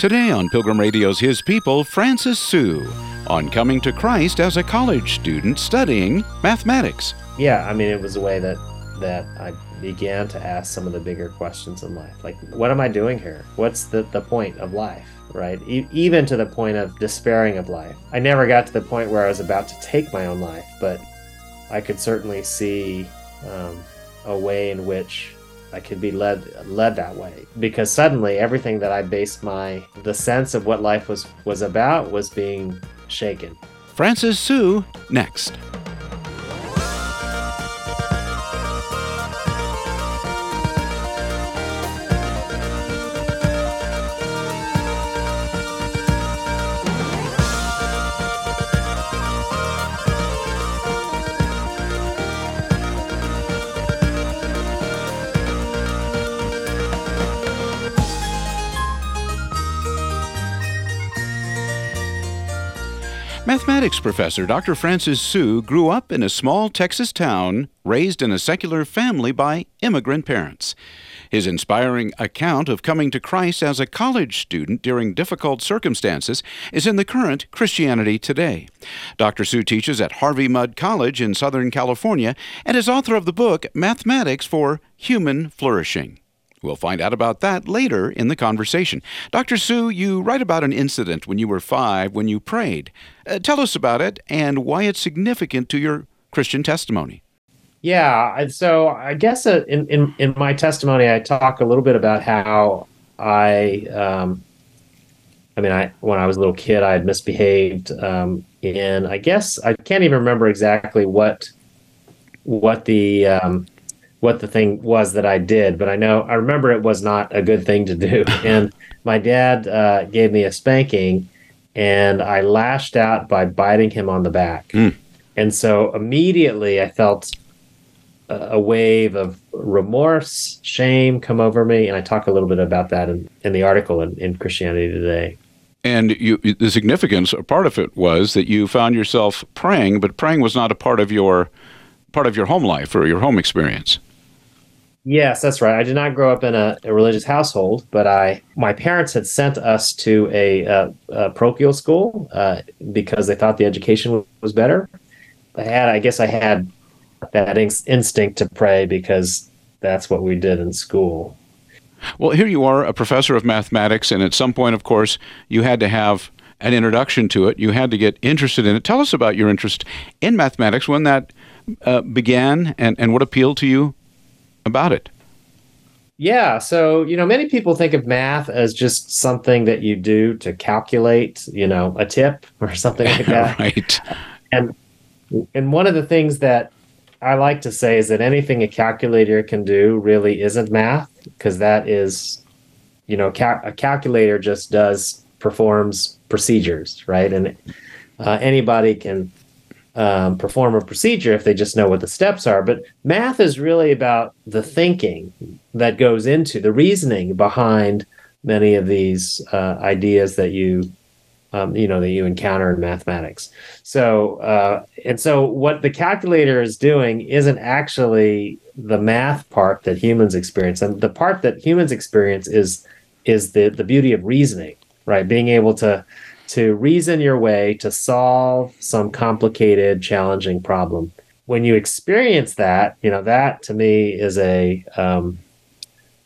Today on Pilgrim Radio's His People, Francis Su on coming to Christ as a college student studying mathematics. Yeah, I mean, it was a way that that I began to ask some of the bigger questions in life, like, what am I doing here? What's the the point of life? Right? E- even to the point of despairing of life. I never got to the point where I was about to take my own life, but I could certainly see um, a way in which I could be led led that way because suddenly everything that I based my the sense of what life was was about was being shaken. Francis Su next. Mathematics professor Dr. Francis Su grew up in a small Texas town, raised in a secular family by immigrant parents. His inspiring account of coming to Christ as a college student during difficult circumstances is in the current Christianity Today. Dr. Su teaches at Harvey Mudd College in Southern California and is author of the book Mathematics for Human Flourishing. We'll find out about that later in the conversation. Dr. Su, you write about an incident when you were five when you prayed. Uh, tell us about it and why it's significant to your Christian testimony. Yeah, so I guess uh, in, in, in my testimony, I talk a little bit about how I, um, I mean, I when I was a little kid, I had misbehaved, um, and I guess I can't even remember exactly what what the um, what the thing was that I did, but I know I remember it was not a good thing to do. and my dad uh, gave me a spanking, and I lashed out by biting him on the back. Mm. And so immediately I felt a, wave of remorse, shame come over me, and I talk a little bit about that in, in the article in, in Christianity Today. And you, the significance, a part of it was that you found yourself praying, but praying was not a part of your part of your home life or your home experience. Yes, that's right. I did not grow up in a, a religious household, but I my parents had sent us to a, a, a parochial school uh, because they thought the education was better. I had, I guess, I had that in- instinct to pray because that's what we did in school. Well, here you are, a professor of mathematics, and at some point, of course, you had to have an introduction to it. You had to get interested in it. Tell us about your interest in mathematics, when that uh, began, and, and what appealed to you about it? Yeah, so you know, many people think of math as just something that you do to calculate, you know, a tip or something like that. right. And and one of the things that I like to say is that anything a calculator can do really isn't math because that is, you know, cal- a calculator just does performs procedures, right? And uh, anybody can um, perform a procedure if they just know what the steps are. But math is really about the thinking that goes into the reasoning behind many of these uh, ideas that you um, you know that you encounter in mathematics. So uh, and so what the calculator is doing isn't actually the math part that humans experience, and the part that humans experience is is the the beauty of reasoning, right? Being able to to reason your way to solve some complicated, challenging problem. When you experience that, you know that to me is a um,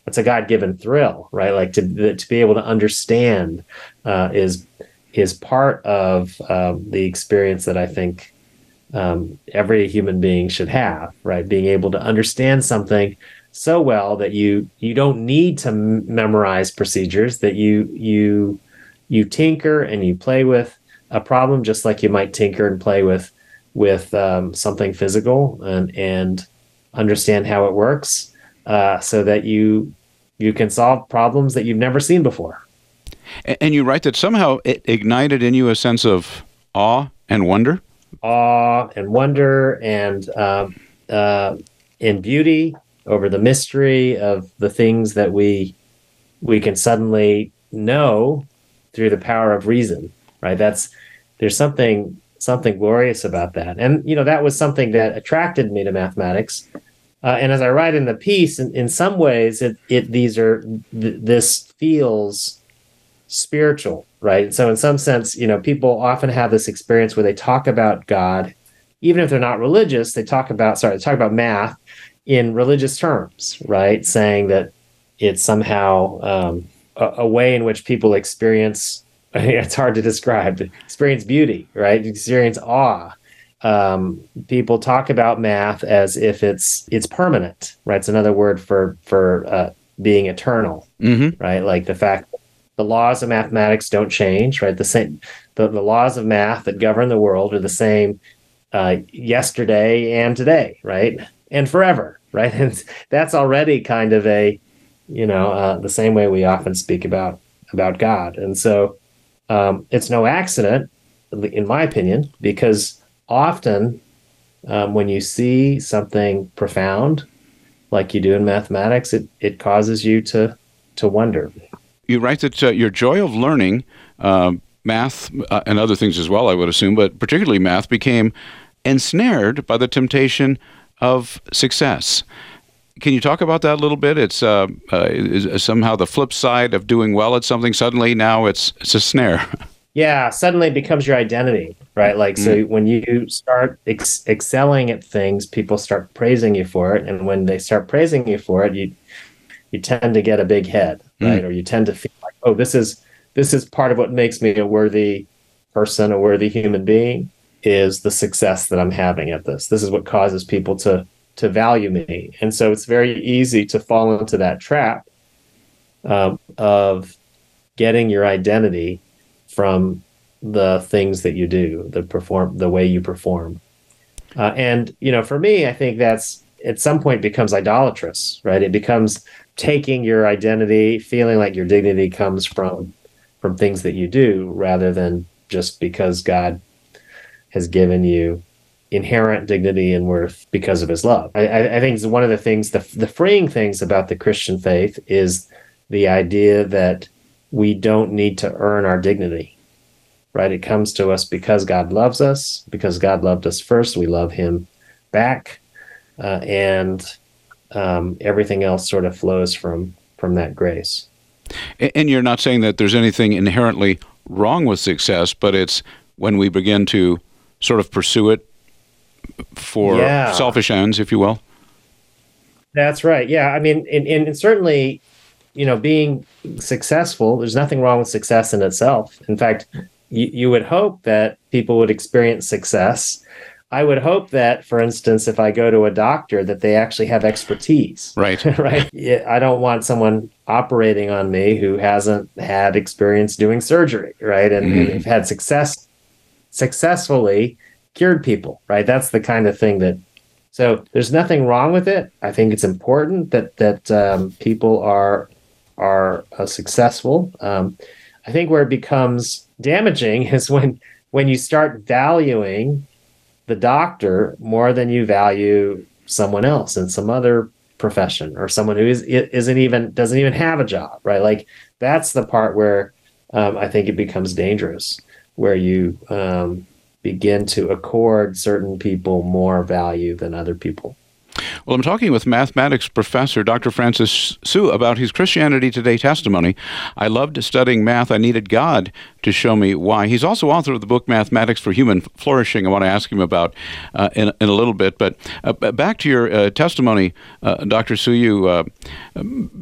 it's a God given thrill, right? Like to to be able to understand uh, is is part of um, the experience that I think um, every human being should have, right? Being able to understand something so well that you you don't need to memorize procedures that you you you tinker and you play with a problem just like you might tinker and play with with um, something physical and and understand how it works uh, so that you you can solve problems that you've never seen before. And you write that somehow it ignited in you a sense of awe and wonder? Awe and wonder and um, uh, in beauty over the mystery of the things that we we can suddenly know through the power of reason, right? That's there's something something glorious about that, and you know that was something that attracted me to mathematics. Uh, and as I write in the piece, in, in some ways, it, it these are th- this feels spiritual, right? So in some sense, you know, people often have this experience where they talk about God, even if they're not religious, they talk about sorry, they talk about math in religious terms, right? Saying that it's somehow um, a, a way in which people experience it's hard to describe experience beauty right? Experience awe. Um, people talk about math as if it's it's permanent right? It's another word for for uh, being eternal Mm-hmm. right? Like the fact the laws of mathematics don't change right? The same the, the laws of math that govern the world are the same uh, yesterday and today right? And forever right? And that's already kind of a you know uh, the same way we often speak about about god and so um, it's no accident in my opinion because often um, when you see something profound like you do in mathematics it, it causes you to to wonder You write that uh, your joy of learning uh, math uh, and other things as well, I would assume, but particularly math, became ensnared by the temptation of success. Can you talk about that a little bit? It's uh, uh, somehow the flip side of doing well at something. Suddenly, now it's it's a snare. yeah suddenly it becomes your identity right like so when you start ex- excelling at things people start praising you for it and when they start praising you for it you you tend to get a big head right or you tend to feel like oh this is this is part of what makes me a worthy person a worthy human being is the success that i'm having at this this is what causes people to to value me and so it's very easy to fall into that trap um, of getting your identity from the things that you do, the perform, the way you perform. Uh, and you know, for me, I think that's at some point becomes idolatrous, right? It becomes taking your identity, feeling like your dignity comes from from things that you do, rather than just because God has given you inherent dignity and worth because of His love. I, I, think one of the things, the the freeing things about the Christian faith is the idea that we don't need to earn our dignity right it comes to us because god loves us because god loved us first we love him back uh, and um, everything else sort of flows from from that grace and you're not saying that there's anything inherently wrong with success, but it's when we begin to sort of pursue it for Yeah. selfish ends, if you will. that's right. Yeah i mean and, and, certainly you know being successful there's nothing wrong with success in itself. In fact you, you would hope that people would experience success. I would hope that for instance if i go to a doctor that they actually have expertise. Right. right? Yeah, i don't want someone operating on me who hasn't had experience doing surgery right? And, and they've had success successfully cured people right? That's the kind of thing that so there's nothing wrong with it. I think it's important that that um, people are are uh, successful. Um, i think where it becomes damaging is when when you start valuing the doctor more than you value someone else in some other profession or someone who is isn't even doesn't even have a job right? Like that's the part where um, i think it becomes dangerous where you um, begin to accord certain people more value than other people Well, I'm talking with mathematics professor Dr. Francis Su about his Christianity Today testimony. I loved studying math. I needed God to show me why. He's also author of the book Mathematics for Human Flourishing. I want to ask him about uh, in, in a little bit. But uh, back to your uh, testimony, uh, Dr. Su, you uh,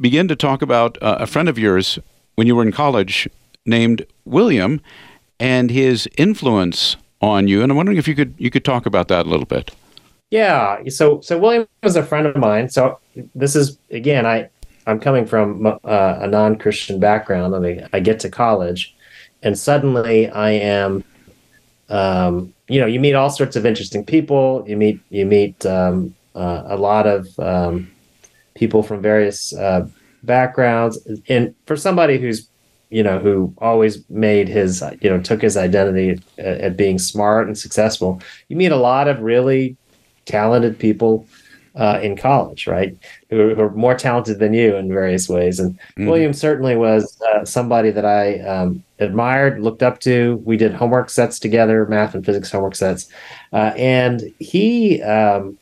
begin to talk about uh, a friend of yours when you were in college named William and his influence on you. And I'm wondering if you could you could talk about that a little bit. Yeah. So so William was a friend of mine. So this is again, I I'm coming from uh, a non-Christian background. I mean, I get to college, and suddenly I am, um, you know, you meet all sorts of interesting people. You meet you meet um, uh, a lot of um, people from various uh, backgrounds, and for somebody who's you know who always made his you know took his identity at, at being smart and successful you meet a lot of really talented people uh, in college, right? Who, who, are more talented than you in various ways. And mm-hmm. William certainly was uh, somebody that I um, admired, looked up to. We did homework sets together, math and physics homework sets. Uh, and he, um,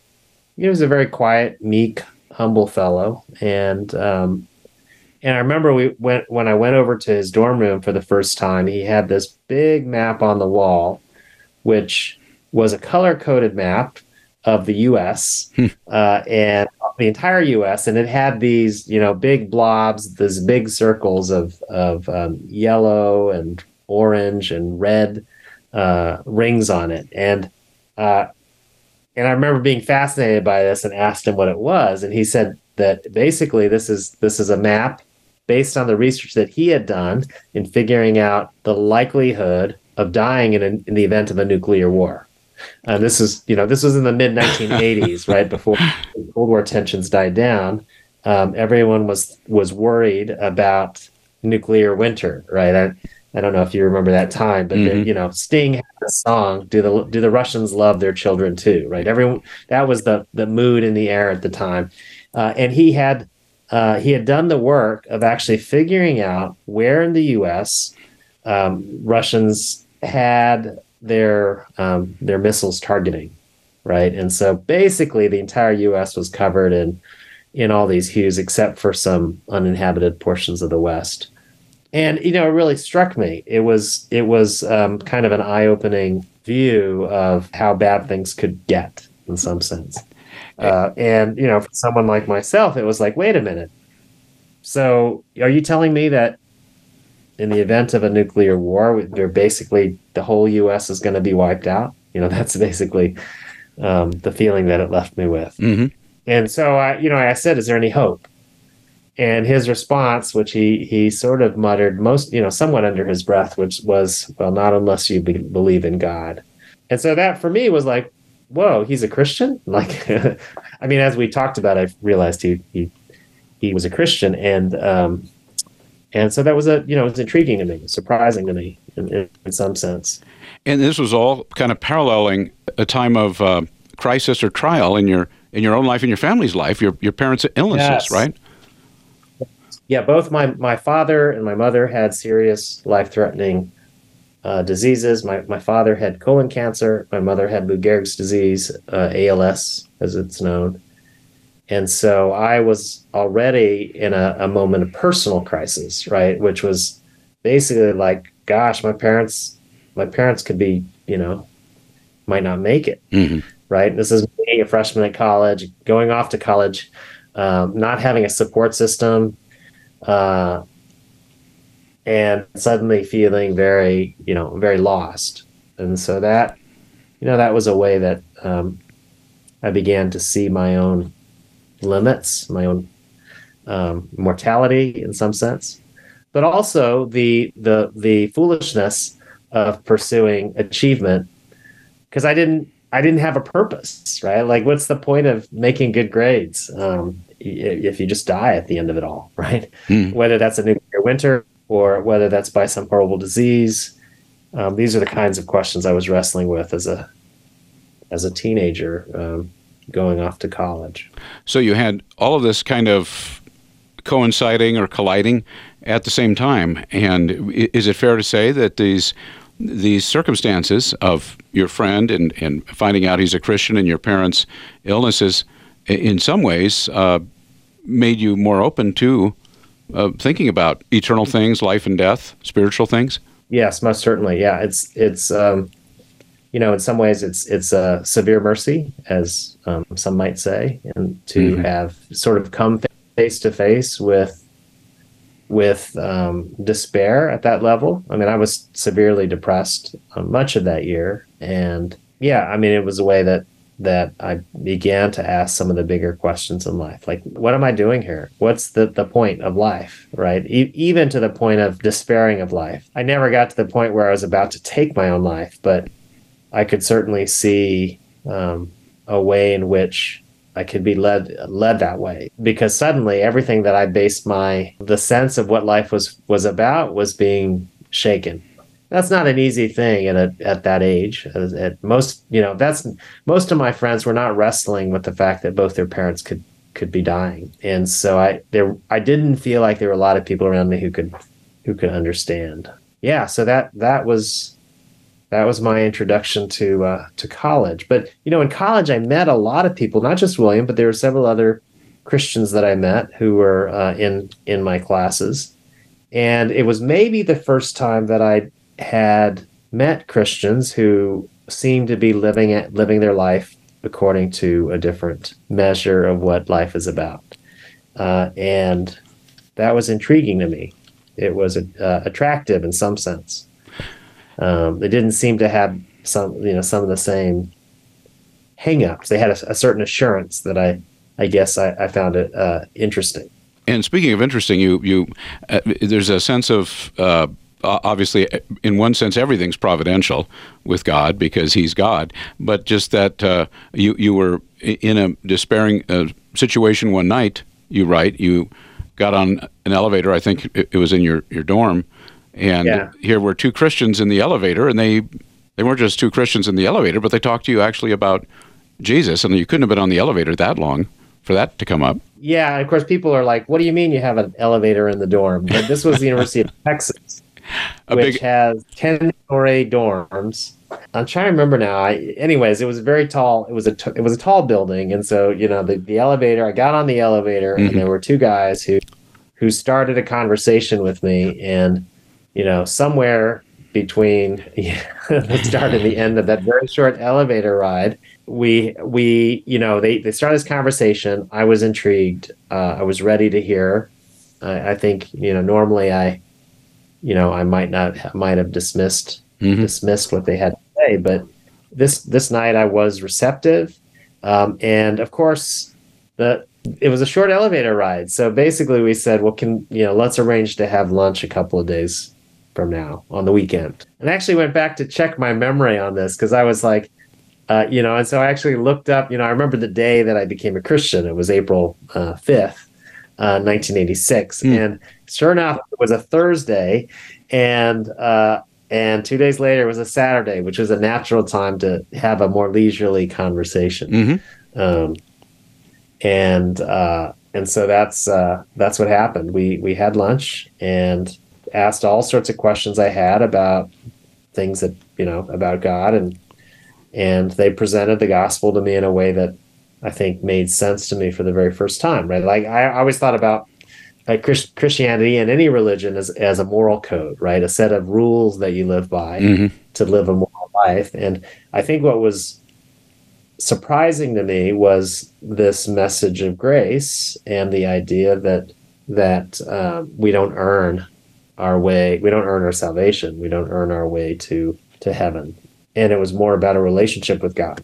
he was a very quiet, meek, humble fellow. And um, And I remember we went when I went over to his dorm room for the first time. He had this big map on the wall, which was a color coded map of the U.S. Hmm. uh, and the entire U.S. And it had these, you know, big blobs, these big circles of of um, yellow and orange and red uh, rings on it. And uh, and I remember being fascinated by this and asked him what it was, and he said that basically this is this is a map based on the research that he had done in figuring out the likelihood of dying in, a, in the event of a nuclear war. And this is, you know, this was in the mid 1980s, right before Cold War tensions died down. Um, everyone was was worried about nuclear winter, right? I, I don't know if you remember that time, but Mhm. you know, Sting had a song. Do the do the Russians love their children too? Right? Everyone that was the the mood in the air at the time, uh, and he had uh, he had done the work of actually figuring out where in the U.S. Um, Russians had their um, their missiles targeting, right? And so basically, the entire U.S. was covered in in all these hues, except for some uninhabited portions of the West. And you know, it really struck me. It was it was um, kind of an eye opening view of how bad things could get in some sense. Uh, and you know, for someone like myself, it was like, wait a minute. So, are you telling me that in the event of a nuclear war, they're basically the whole U.S. is going to be wiped out? You know, that's basically um, the feeling that it left me with. hmm And so I, you know, I said, "Is there any hope?" And his response, which he he sort of muttered, most you know, somewhat under his breath, which was, "Well, not unless you be, believe in God." And so that for me was like, "Whoa, he's a Christian!" Like, I mean, as we talked about, I realized he he he was a Christian, and um, and so that was a you know, it was intriguing to me, surprising to me in, in, in some sense. And this was all kind of paralleling a time of uh, crisis or trial in your in your own life and your family's life, your your parents' illnesses, Yes. right? yeah, both my my father and my mother had serious life threatening uh, diseases. My my father had colon cancer. My mother had Lou Gehrig's disease, uh, ALS, as it's known. And so I was already in a, a moment of personal crisis, right? Which was basically like, gosh, my parents, my parents could be, you know, might not make it hmm right? This is me, a freshman at college, going off to college, um, not having a support system, uh, and suddenly feeling very, you know, very lost. And so that, you know, that was a way that um, I began to see my own limits, my own um, mortality in some sense, but also the the the foolishness of pursuing achievement because I didn't I didn't have a purpose, right? Like, what's the point of making good grades um, if you just die at the end of it all, right? Hmm. Whether that's a nuclear winter or whether that's by some horrible disease, um, these are the kinds of questions I was wrestling with as a as a teenager um, going off to college. So you had all of this kind of coinciding or colliding at the same time. And is it fair to say that these these circumstances of your friend and, and finding out he's a Christian and your parents' illnesses, in some ways, uh, made you more open to uh, thinking about eternal things, life and death, spiritual things? Yes, most certainly. Yeah, it's it's um, you know in some ways it's it's a severe mercy, as um, some might say, and to Mhm. have sort of come face to face with with um, despair at that level. I mean, I was severely depressed uh, much of that year, and yeah, I mean, it was a way that that I began to ask some of the bigger questions in life, like what am I doing here? What's the the point of life? Right? E- even to the point of despairing of life. I never got to the point where I was about to take my own life, but I could certainly see um, a way in which I could be led led that way because suddenly everything that I based my the sense of what life was was about was being shaken. That's not an easy thing at a, at that age. At most, you know, that's most of my friends were not wrestling with the fact that both their parents could could be dying, and so I there I didn't feel like there were a lot of people around me who could who could understand. Yeah, so that that was that was my introduction to uh, to college. But you know, in college, I met a lot of people, not just William, but there were several other Christians that I met who were uh, in in my classes, and it was maybe the first time that I had met Christians who seemed to be living it, living their life according to a different measure of what life is about, uh, and that was intriguing to me. It was uh, attractive in some sense. Um, they didn't seem to have some, you know, some of the same hangups. They had a, a certain assurance that I, I guess I, I found it uh, interesting. And speaking of interesting, you you uh, there's a sense of uh, obviously, in one sense, everything's providential with God because He's God. But just that uh, you you were in a despairing uh, situation one night. You write you got on an elevator. I think it, it was in your your dorm, and yeah. here were two Christians in the elevator, and they they weren't just two Christians in the elevator, but they talked to you actually about Jesus, and you couldn't have been on the elevator that long for that to come up. Yeah, of course, people are like, "What do you mean you have an elevator in the dorm?" But this was the University of Texas, a which big... has ten or story dorms. I'm trying to remember now. I, anyways, it was very tall. It was a t- it was a tall building, and so you know the the elevator. I got on the elevator, mm-hmm. and there were two guys who who started a conversation with me, and you know somewhere between the start and the end of that very short elevator ride we we you know they they started this conversation i was intrigued uh, i was ready to hear I, I think you know normally i you know i might not I might have dismissed mm-hmm. dismissed what they had to say but this this night i was receptive um, and of course the it was a short elevator ride so basically we said well can you know let's arrange to have lunch a couple of days from now on the weekend and I actually went back to check my memory on this because i was like uh, you know, and so I actually looked up, you know, I remember the day that I became a Christian. It was April uh, 5th, uh, 1986. Mm. And sure enough, it was a Thursday. And, uh, and two days later, it was a Saturday, which was a natural time to have a more leisurely conversation. Mm-hmm. Um, and, uh, and so that's, uh, that's what happened. We, we had lunch and asked all sorts of questions I had about things that, you know, about God and, and they presented the gospel to me in a way that I think made sense to me for the very first time. Right, like I always thought about like Christianity and any religion as as a moral code, right? A set of rules that you live by mm-hmm. to live a moral life. And I think what was surprising to me was this message of grace and the idea that that um, we don't earn our way, we don't earn our salvation, we don't earn our way to to heaven and it was more about a relationship with God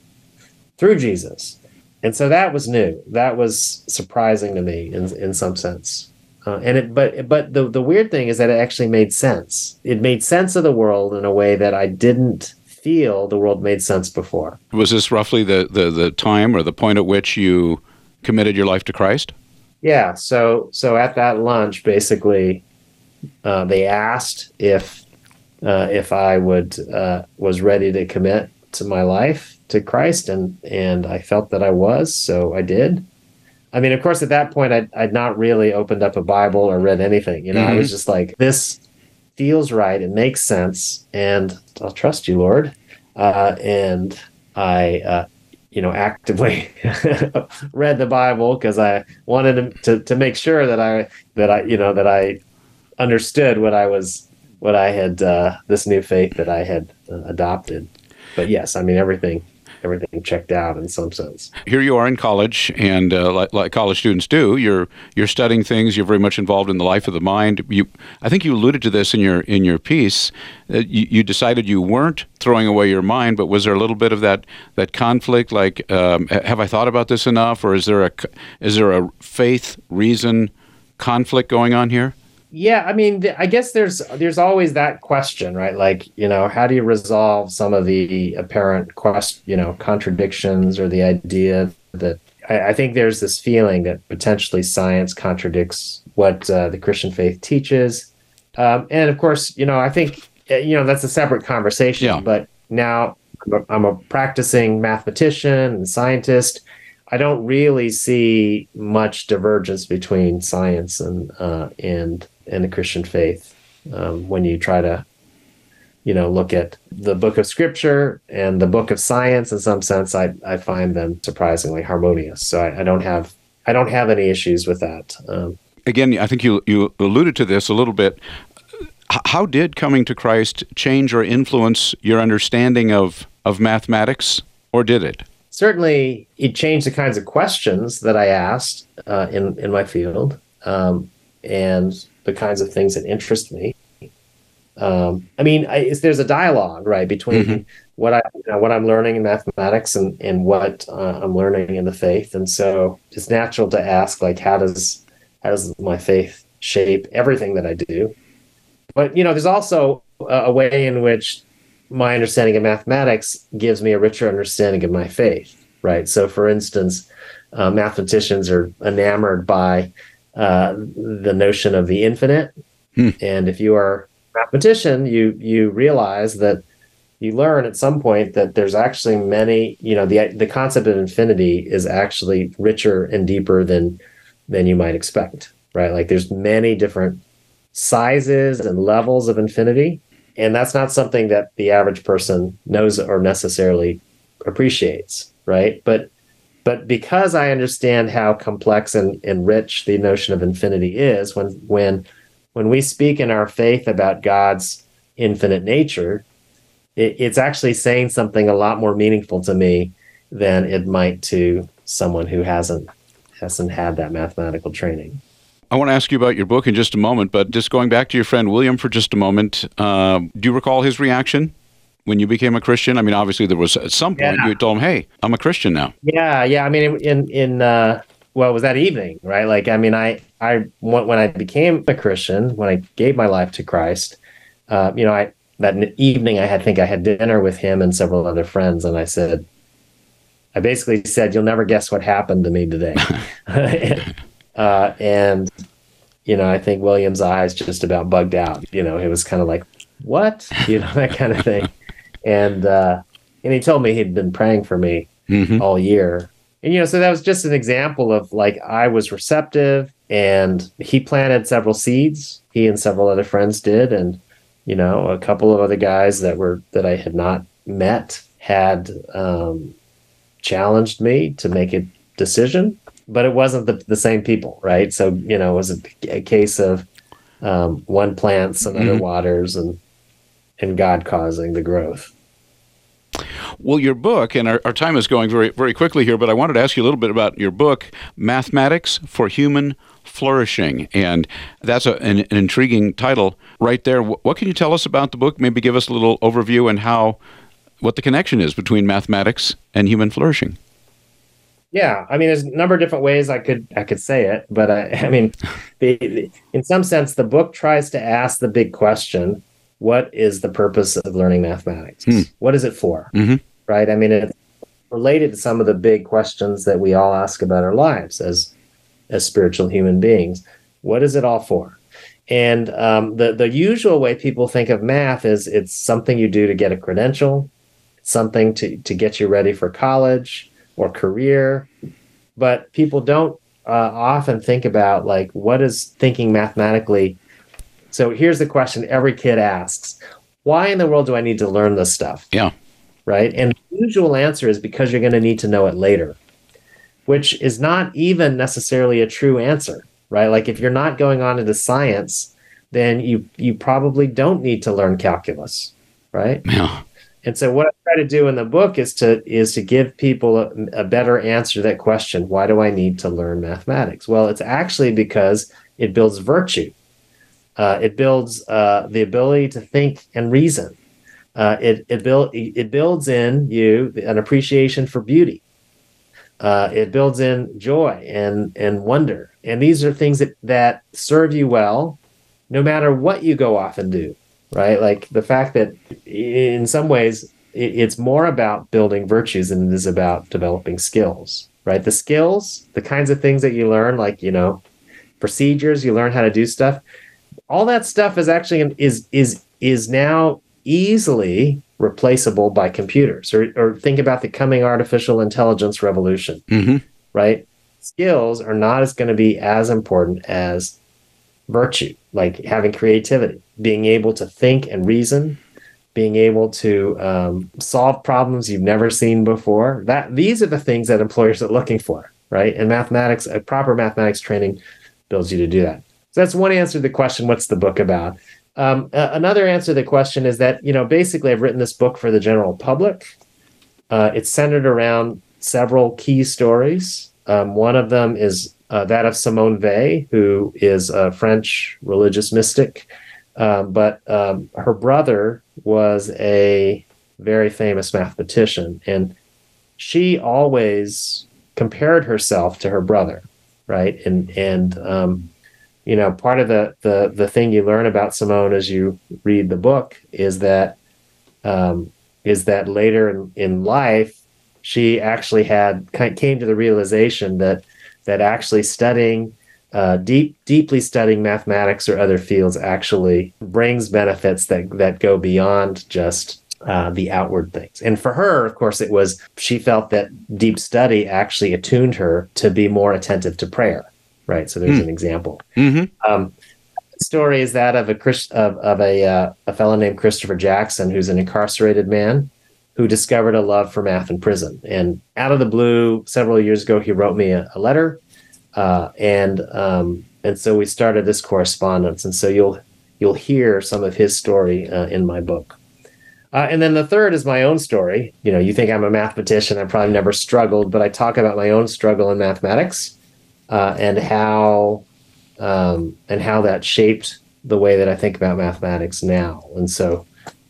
through Jesus. And so that was new. That was surprising to me in in some sense. Uh, and it, but but the the weird thing is that it actually made sense. It made sense of the world in a way that I didn't feel the world made sense before. Was this roughly the the, the time or the point at which you committed your life to Christ? Yeah. So so at that lunch, basically, uh, they asked if uh, if I would uh, was ready to commit to my life to Christ, and and I felt that I was, so I did. I mean, of course, at that point, I'd, I'd not really opened up a Bible or read anything. You know, mm-hmm. I was mm-hmm. just like, this feels right. It makes sense, and I'll trust you, Lord. Uh, and I, uh, you know, actively read the Bible because I wanted to, to make sure that I that I you know that I understood what I was what I had uh, this new faith that I had uh, adopted. But yes, I mean everything everything checked out in some sense. Here you are in college, and uh, like, like, college students do, you're you're studying things. You're very much involved in the life of the mind. You, I think you alluded to this in your in your piece. Uh, you, you, decided you weren't throwing away your mind, but was there a little bit of that that conflict? Like, um, have I thought about this enough, or is there a is there a faith reason conflict going on here? Yeah i mean i guess there's there's always that question right? Like you know how do you resolve some of the apparent quest you know contradictions or the idea that I, I think there's this feeling that potentially science contradicts what uh, the christian faith teaches. Um, and of course you know i think eh, you know that's a separate conversation yeah. but now I'm a, I'm a practicing mathematician and scientist. I don't really see much divergence between science and uh, and and the Christian faith um, when you try to, you know, look at the book of Scripture and the book of science. In some sense, I I find them surprisingly harmonious. So I, I don't have I don't have any issues with that. Um, Again, I think you you alluded to this a little bit. How did coming to Christ change or influence your understanding of of mathematics, or did it? Certainly, it changed the kinds of questions that I asked uh, in in my field, um, and the kinds of things that interest me. Um, I mean, I, there's a dialogue right between mm-hmm. what I you know, what I'm learning in mathematics and and what uh, I'm learning in the faith, and so it's natural to ask like, how does how does my faith shape everything that I do? But you know, there's also a, a way in which my understanding of mathematics gives me a richer understanding of my faith, right? So, for instance, uh, mathematicians are enamored by uh, the notion of the infinite, hmm. and if you are a mathematician, you you realize that you learn at some point that there's actually many, you know, the the concept of infinity is actually richer and deeper than than you might expect, right? Like there's many different sizes and levels of infinity, and that's not something that the average person knows or necessarily appreciates, right? But but because I understand how complex and, and rich the notion of infinity is, when when when we speak in our faith about God's infinite nature, it, it's actually saying something a lot more meaningful to me than it might to someone who hasn't hasn't had that mathematical training. I want to ask you about your book in just a moment, but just going back to your friend William for just a moment, uh, do you recall his reaction when you became a Christian? I mean, obviously there was at some point yeah. you told him, "Hey, I'm a Christian now." Yeah, yeah. I mean, in in uh, well, it was that evening, right? Like, I mean, I I when I became a Christian, when I gave my life to Christ, uh, you know, I that evening I had think I had dinner with him and several other friends, and I said, I basically said, "You'll never guess what happened to me today," uh, and you know, I think William's eyes just about bugged out. You know, it was kind of like, "What?" You know, that kind of thing, and uh, and he told me he'd been praying for me mm-hmm. all year. And you know so that was just an example of like i was receptive and he planted several seeds. He and several other friends did. And you know a couple of other guys that were that i had not met had um, challenged me to make a decision but it wasn't the, the same people right? So you know it was a, a case of um, one plants and other mm-hmm. waters and and god causing the growth well, your book, and our, our time is going very, very quickly here, but I wanted to ask you a little bit about your book, Mathematics for Human Flourishing. And that's a, an, an, intriguing title right there. What can you tell us about the book? Maybe give us a little overview and how, what the connection is between mathematics and human flourishing. Yeah, I mean, there's a number of different ways I could I could say it, but I, I mean, the, the, in some sense, the book tries to ask the big question: what is the purpose of learning mathematics? Hmm. What is it for? Mm-hmm. Right? I mean, it's related to some of the big questions that we all ask about our lives as as spiritual human beings. What is it all for? And um, the the usual way people think of math is it's something you do to get a credential, something to to get you ready for college or career. But people don't uh, often think about like what is thinking mathematically so here's the question every kid asks Why in the world do I need to learn this stuff? Yeah. Right. And the usual answer is because you're going to need to know it later, which is not even necessarily a true answer, right? Like if you're not going on into science, then you you probably don't need to learn calculus, right? Yeah. And so what I try to do in the book is to is to give people a, a, better answer to that question. Why do I need to learn mathematics? Well, it's actually because it builds virtue. Uh, it builds uh, the ability to think and reason. Uh, it it, build, it builds in you an appreciation for beauty. Uh, it builds in joy and and wonder, and these are things that that serve you well, no matter what you go off and do. Right, like the fact that in some ways it, it's more about building virtues than it is about developing skills. Right, the skills, the kinds of things that you learn, like you know, procedures, you learn how to do stuff all that stuff is actually is is is now easily replaceable by computers or, or think about the coming artificial intelligence revolution mm-hmm. right skills are not as going to be as important as virtue like having creativity being able to think and reason being able to um, solve problems you've never seen before that these are the things that employers are looking for right? And mathematics, a proper mathematics training builds you to do that. So that's one answer to the question, what's the book about? Um, another answer to the question is that, you know, basically I've written this book for the general public. Uh, it's centered around several key stories. Um, one of them is uh, that of Simone Weil, who is a French religious mystic. Um, but um, her brother was a very famous mathematician, and she always compared herself to her brother, right? And and um, you know, part of the the the thing you learn about Simone as you read the book is that um, is that later in, in life she actually had came to the realization that that actually studying uh, deep deeply studying mathematics or other fields actually brings benefits that that go beyond just uh, the outward things. And for her, of course, it was she felt that deep study actually attuned her to be more attentive to prayer. Right. So there's mm. an example. Mm-hmm. Um, story is that of a of, of a uh, a fellow named Christopher Jackson, who's an incarcerated man who discovered a love for math in prison. And out of the blue, several years ago, he wrote me a, a letter, uh, and um, and so we started this correspondence. And so you'll you'll hear some of his story uh, in my book. Uh, and then the third is my own story. You know, you think I'm a mathematician. I probably never struggled, but I talk about my own struggle in mathematics uh, and how um, and how that shaped the way that I think about mathematics now. And so,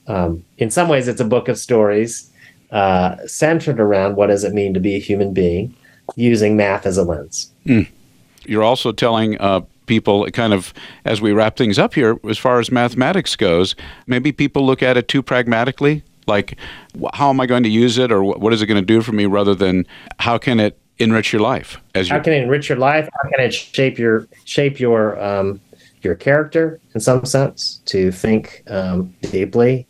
um, in some ways, it's a book of stories uh, centered around what does it mean to be a human being using math as a lens. Mm. You're also telling uh, people kind of as we wrap things up here as far as mathematics goes maybe people look at it too pragmatically like how am i going to use it or what is it going to do for me rather than how can it enrich your life as how can it enrich your life how can it shape your shape your um, your character in some sense to think um, deeply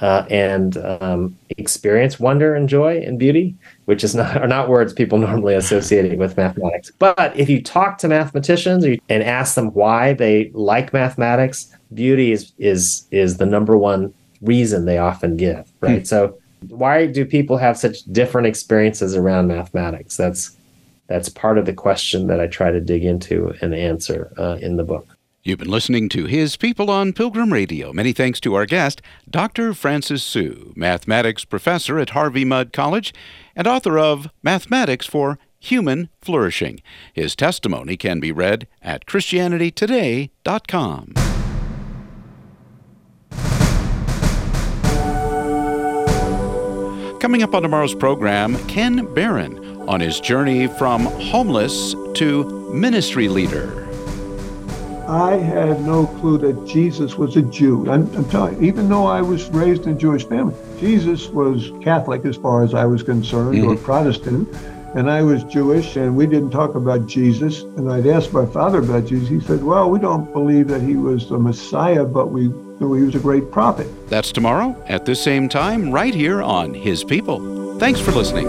uh, and um, experience wonder and joy and beauty, which is not are not words people normally associate with mathematics. But if you talk to mathematicians and ask them why they like mathematics, beauty is is is the number one reason they often give. Right. Hmm. So why do people have such different experiences around mathematics? That's that's part of the question that I try to dig into and answer uh, in the book. You've been listening to His People on Pilgrim Radio. Many thanks to our guest, Dr. Francis Su, mathematics professor at Harvey Mudd College and author of Mathematics for Human Flourishing. His testimony can be read at ChristianityToday.com. Coming up on tomorrow's program, Ken Barron on his journey from homeless to ministry leader. I had no clue that Jesus was a Jew. I'm, I'm, telling you, even though I was raised in a Jewish family, Jesus was Catholic as far as I was concerned, mm-hmm. or Protestant, and I was Jewish, and we didn't talk about Jesus. And I'd asked my father about Jesus. He said, "Well, we don't believe that he was the Messiah, but we know he was a great prophet." That's tomorrow at the same time, right here on His People. Thanks for listening.